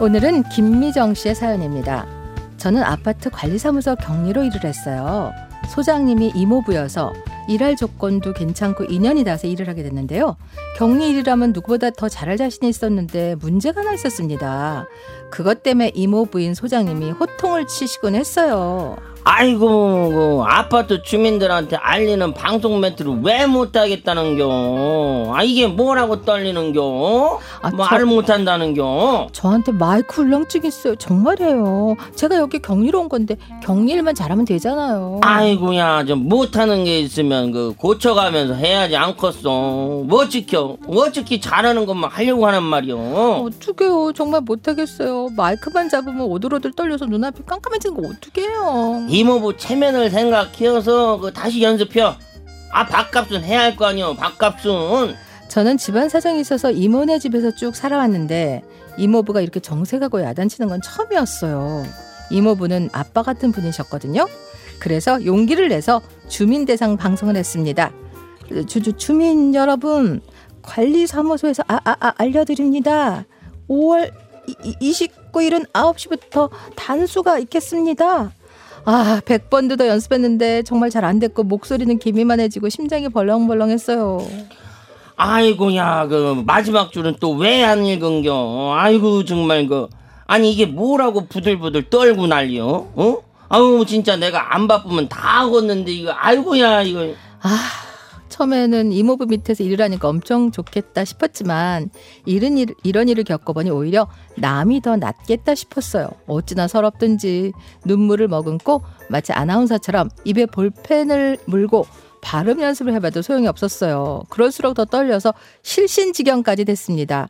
오늘은 김미정 씨의 사연입니다. 저는 아파트 관리사무소 격리로 일을 했어요. 소장님이 이모부여서 일할 조건도 괜찮고 인연이 닿아서 일을 하게 됐는데요. 격리 일이라면 누구보다 더 잘할 자신이 있었는데 문제가 하나 있었습니다. 그것 때문에 이모 부인 소장님이 호통을 치시곤 했어요. 아이고 그 아파트 주민들한테 알리는 방송 멘트를 왜 못하겠다는겨 아 이게 뭐라고 떨리는겨 아, 말을 저- 못한다는겨 저한테 마이크 울렁증 있어요. 정말이에요. 제가 여기 격리로 온 건데 격리일만 잘하면 되잖아요. 아이고야 좀 못하는 게 있으면 그 고쳐가면서 해야지 않겠어 뭐 지켜 어떻게 잘하는 것만 하려고 하는 말이오 어떡해요. 정말 못하겠어요. 마이크만 잡으면 오들오들 떨려서 눈앞이 깜깜해지는 거 어떡해요. 이모부 체면을 생각해서 그 다시 연습해 아 밥값은 해야 할 거 아니오 밥값은 저는 집안 사정이 있어서 이모네 집에서 쭉 살아왔는데 이모부가 이렇게 정색하고 야단치는 건 처음이었어요. 이모부는 아빠 같은 분이셨거든요. 그래서 용기를 내서 주민 대상 방송을 했습니다. 주 주 주민 여러분 관리사무소에서 아, 아, 아, 알려드립니다. 5월 29일은 9시부터 단수가 있겠습니다. 아, 100번도 더 연습했는데 정말 잘 안 됐고 목소리는 기미만해지고 심장이 벌렁벌렁했어요. 아이고야 그 마지막 줄은 또 왜 안 읽은겨? 아이고 정말 그. 아니 이게 뭐라고 부들부들 떨고 난리요? 어? 아우 진짜 내가 안 바쁘면 다 하겠는데 이거. 아이고야 이거. 아, 처음에는 이모부 밑에서 일을 하니까 엄청 좋겠다 싶었지만 이런 일, 이런 일을 겪어보니 오히려 남이 더 낫겠다 싶었어요. 어찌나 서럽든지 눈물을 머금고 마치 아나운서처럼 입에 볼펜을 물고 발음 연습을 해봐도 소용이 없었어요. 그럴수록 더 떨려서 실신지경까지 됐습니다.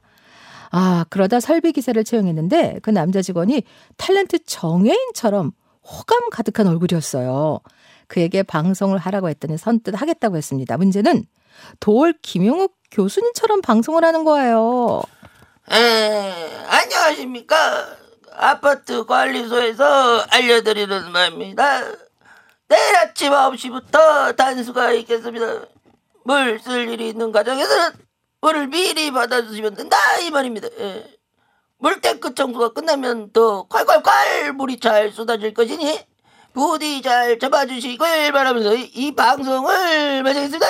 아, 그러다 설비 기사를 채용했는데 그 남자 직원이 탤런트 정혜인처럼 호감 가득한 얼굴이었어요. 그에게 방송을 하라고 했더니 선뜻 하겠다고 했습니다. 문제는 도올 김용욱 교수님처럼 방송을 하는 거예요. 에, 안녕하십니까 아파트 관리소에서 알려드리는 말입니다 내일 아침 9시부터 단수가 있겠습니다 물 쓸 일이 있는 가정에서는 물을 미리 받아주시면 된다 이 말입니다 예. 물탱크 청소가 끝나면 더 콸콸콸 물이 잘 쏟아질 것이니 부디 잘 잡아주시길 바라면서 이, 이 방송을 마치겠습니다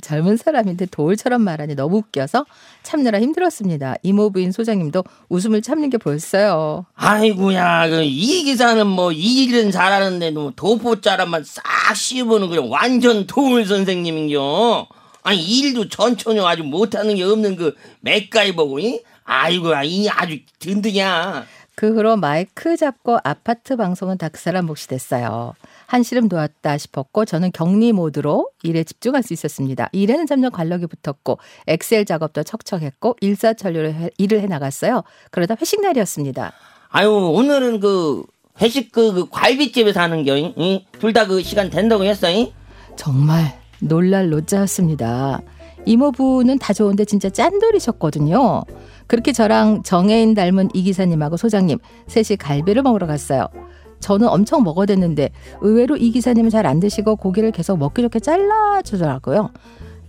젊은 사람인데 도올처럼 말하니 너무 웃겨서 참느라 힘들었습니다. 이모부인 소장님도 웃음을 참는 게 보였어요. 아이고야, 그 이 기사는 뭐 일은 잘하는데 뭐 도포자라만 싹 씌우는 그냥 완전 도울 선생님인겨. 아니 일도 전천후 아주 못하는 게 없는 그 맥가이버고, 이? 아이고야, 이 아주 든든이야. 그 후로 마이크 잡고 아파트 방송은 다 그 사람 몫이 됐어요. 한시름 놓았다 싶었고 저는 격리 모드로 일에 집중할 수 있었습니다. 일에는 점점 관록이 붙었고 엑셀 작업도 척척했고 일사천리로 해- 일을 해 나갔어요. 그러다 회식 날이었습니다. 아유 오늘은 그 회식 그, 그 갈비집에서 하는 겨, 둘 다 그 시간 된다고 했어, 이? 정말 놀랄 노자였습니다. 이모부는 다 좋은데 진짜 짠돌이셨거든요. 그렇게 저랑 정혜인 닮은 이 기사님하고 소장님 셋이 갈비를 먹으러 갔어요. 저는 엄청 먹어댔는데 의외로 이 기사님은 잘 안 드시고 고기를 계속 먹기 좋게 잘라주더라고요.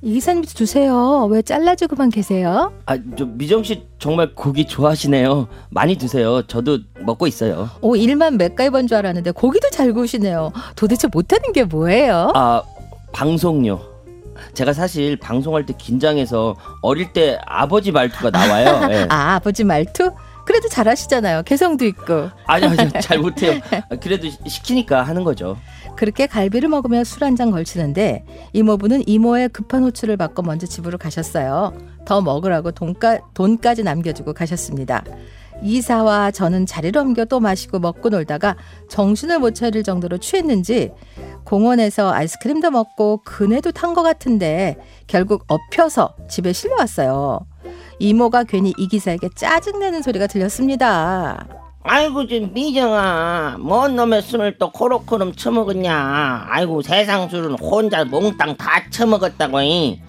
이 기사님도 주세요. 왜 잘라주고만 계세요? 아, 저 미정 씨 정말 고기 좋아하시네요. 많이 드세요. 저도 먹고 있어요. 오 일만 맥가이버인 줄 알았는데 고기도 잘 구우시네요. 도대체 못하는 게 뭐예요? 아 방송요. 제가 사실 방송할 때 긴장해서 어릴 때 아버지 말투가 나와요. 예. 아 아버지 말투? 그래도 잘하시잖아요. 개성도 있고. 아니요, 아니요, 잘 못해요. 그래도 시- 시키니까 하는 거죠. 그렇게 갈비를 먹으며 술 한 잔 걸치는데 이모부는 이모의 급한 호출을 받고 먼저 집으로 가셨어요. 더 먹으라고 돈까, 돈까지 남겨주고 가셨습니다. 이사와 저는 자리를 옮겨 또 마시고 먹고 놀다가 정신을 못 차릴 정도로 취했는지 공원에서 아이스크림도 먹고 그네도 탄 것 같은데 결국 엎혀서 집에 실려왔어요. 이모가 괜히 이 기사에게 짜증내는 소리가 들렸습니다. 아이고, 좀 미정아, 뭔 놈의 술을 또 코로코름 처먹었냐? 아이고, 세상 술은 혼자 몽땅 다 처먹었다고. 이.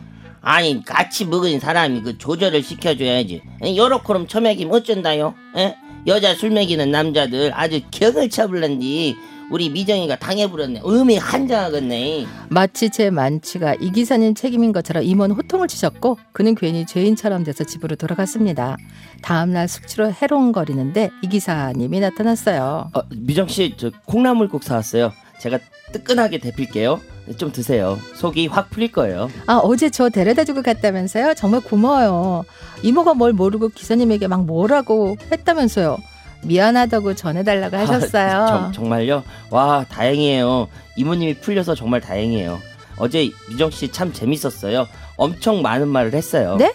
아니, 같이 먹은 사람이 그 조절을 시켜줘야지. 요렇게럼 처먹이면 어쩐다요? 에? 여자 술 먹이는 남자들 아주 격을 쳐불는지 우리 미정이가 당해버렸네. 음이 한장하겠네. 마치 제 만취가 이 기사님 책임인 것처럼 임원 호통을 치셨고 그는 괜히 죄인처럼 돼서 집으로 돌아갔습니다. 다음날 숙취로 해롱거리는데 이 기사님이 나타났어요. 어, 미정 씨, 저 콩나물국 사왔어요. 제가 뜨끈하게 데필게요. 좀 드세요. 속이 확 풀릴 거예요. 아 어제 저 데려다주고 갔다면서요? 정말 고마워요. 이모가 뭘 모르고 기사님에게 막 뭐라고 했다면서요. 미안하다고 전해달라고 하셨어요. 아, 정, 정말요? 와 다행이에요. 이모님이 풀려서 정말 다행이에요. 어제 미정 씨 참 재밌었어요. 엄청 많은 말을 했어요. 네?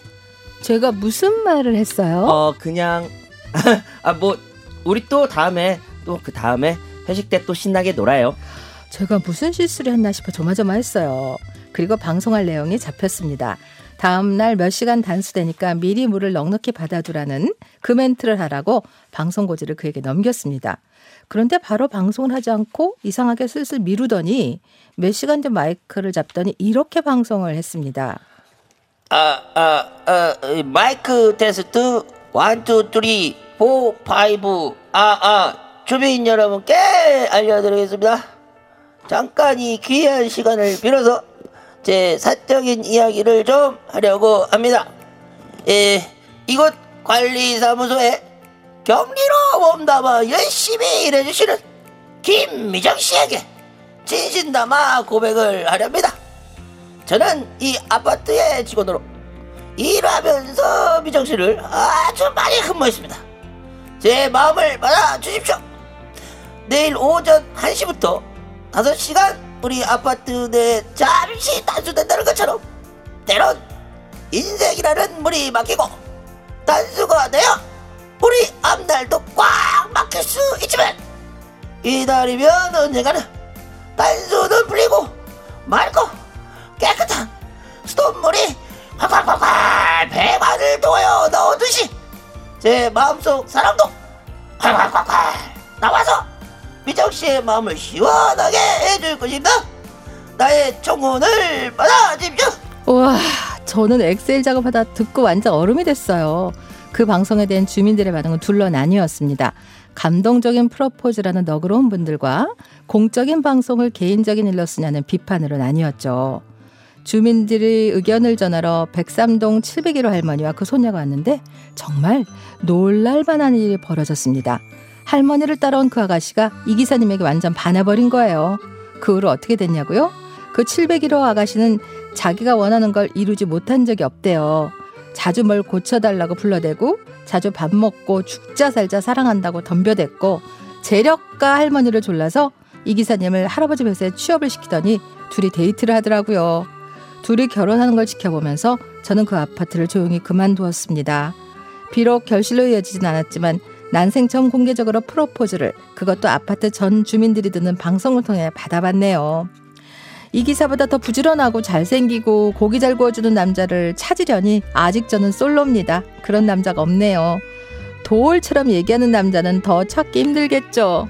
제가 무슨 말을 했어요? 어 그냥 아 뭐 우리 또 다음에 또 그 다음에 회식 때 또 신나게 놀아요. 제가 무슨 실수를 했나 싶어 조마조마했어요. 그리고 방송할 내용이 잡혔습니다. 다음 날 몇 시간 단수되니까 미리 물을 넉넉히 받아두라는 그 멘트를 하라고 방송 고지를 그에게 넘겼습니다. 그런데 바로 방송을 하지 않고 이상하게 슬슬 미루더니 몇 시간 전 마이크를 잡더니 이렇게 방송을 했습니다. 아, 아, 아, 마이크 테스트 one, two, three, four, five. 아, 아, 주민 여러분께 알려드리겠습니다. 잠깐 이 귀한 시간을 빌어서 제 사적인 이야기를 좀 하려고 합니다. 예, 이곳 관리사무소에 격리로 몸담아 열심히 일해주시는 김미정 씨에게 진심담아 고백을 하렵니다. 저는 이 아파트의 직원으로 일하면서 미정 씨를 아주 많이 흠모했습니다. 제 마음을 받아 주십시오. 내일 오전 1시부터 5시간 우리 아파트 내 잠시 단수된다는 것처럼 때론 인생이라는 물이 막히고 단수가 되어 우리 앞날도 꽉 막힐 수 있지만 기다리면 언젠가는 단수는 풀리고 맑고 깨끗한 수돗물이 활활활활 배관을 통하여 나오듯이 제 마음속 사랑도 활활활활 나와서 미정 씨의 마음을 시원하게 해줄 것입니다. 나의 청혼을 받아 주십시오. 와, 저는 엑셀 작업하다 듣고 완전 얼음이 됐어요. 그 방송에 대한 주민들의 반응은 둘러 나뉘었습니다. 감동적인 프로포즈라는 너그러운 분들과 공적인 방송을 개인적인 일로 쓰냐는 비판으로 나뉘었죠. 주민들이 의견을 전하러 백삼동 701호 할머니와 그 손녀가 왔는데 정말 놀랄만한 일이 벌어졌습니다. 할머니를 따라온 그 아가씨가 이 기사님에게 완전 반해버린 거예요. 그 후로 어떻게 됐냐고요? 그 701호 아가씨는 자기가 원하는 걸 이루지 못한 적이 없대요. 자주 뭘 고쳐달라고 불러대고 자주 밥 먹고 죽자 살자 사랑한다고 덤벼댔고 재력가 할머니를 졸라서 이 기사님을 할아버지 회사에 취업을 시키더니 둘이 데이트를 하더라고요. 둘이 결혼하는 걸 지켜보면서 저는 그 아파트를 조용히 그만두었습니다. 비록 결실로 이어지진 않았지만 난생 처음 공개적으로 프로포즈를 그것도 아파트 전 주민들이 듣는 방송을 통해 받아봤네요. 이 기사보다 더 부지런하고 잘생기고 고기 잘 구워주는 남자를 찾으려니 아직 저는 솔로입니다. 그런 남자가 없네요. 도올처럼 얘기하는 남자는 더 찾기 힘들겠죠.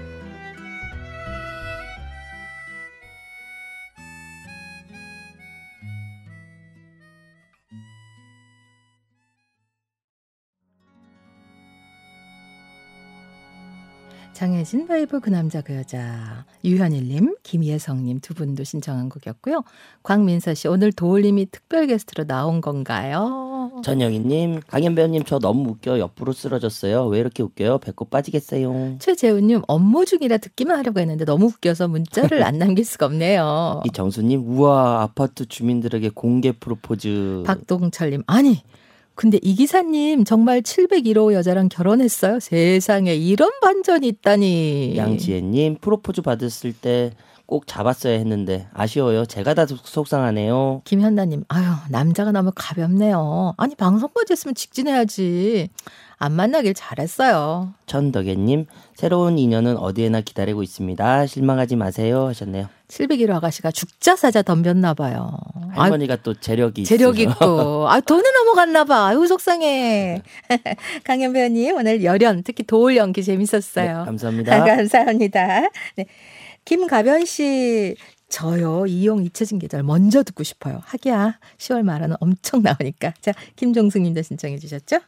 장혜진 바이브 그 남자 그 여자 유현일님 김예성님 두 분도 신청한 곡이었고요. 광민서 씨 오늘 도울님이 특별 게스트로 나온 건가요? 전영희님, 강현 배우님 저 너무 웃겨 옆으로 쓰러졌어요. 왜 이렇게 웃겨요? 배꼽 빠지겠어요. 최재훈님 업무 중이라 듣기만 하려고 했는데 너무 웃겨서 문자를 안 남길 수가 없네요. 이정수님, 우와 아파트 주민들에게 공개 프로포즈. 박동철님 아니 근데 이 기사님 정말 701호 여자랑 결혼했어요? 세상에 이런 반전이 있다니. 양지혜님, 프로포즈 받았을 때 꼭 잡았어야 했는데 아쉬워요. 제가 다 속- 속상하네요. 김현나님, 아유 남자가 너무 가볍네요. 아니 방송까지 했으면 직진해야지. 안 만나길 잘했어요. 천덕애님, 새로운 인연은 어디에나 기다리고 있습니다. 실망하지 마세요 하셨네요. 701호 아가씨가 죽자 사자 덤볐나 봐요. 아, 할머니가 또 재력이 재력. 있고. 아, 돈은 넘어갔나 봐. 아유, 속상해. 강현 배우님, 오늘 열연, 특히 도울 연기 네, 재밌었어요. 감사합니다. 감사합니다. 네. 김가변 씨, 저요, 이용 잊혀진 계절 먼저 듣고 싶어요. 하기야, 10월 말에는 엄청 나오니까. 자, 김종숙 님도 신청해 주셨죠?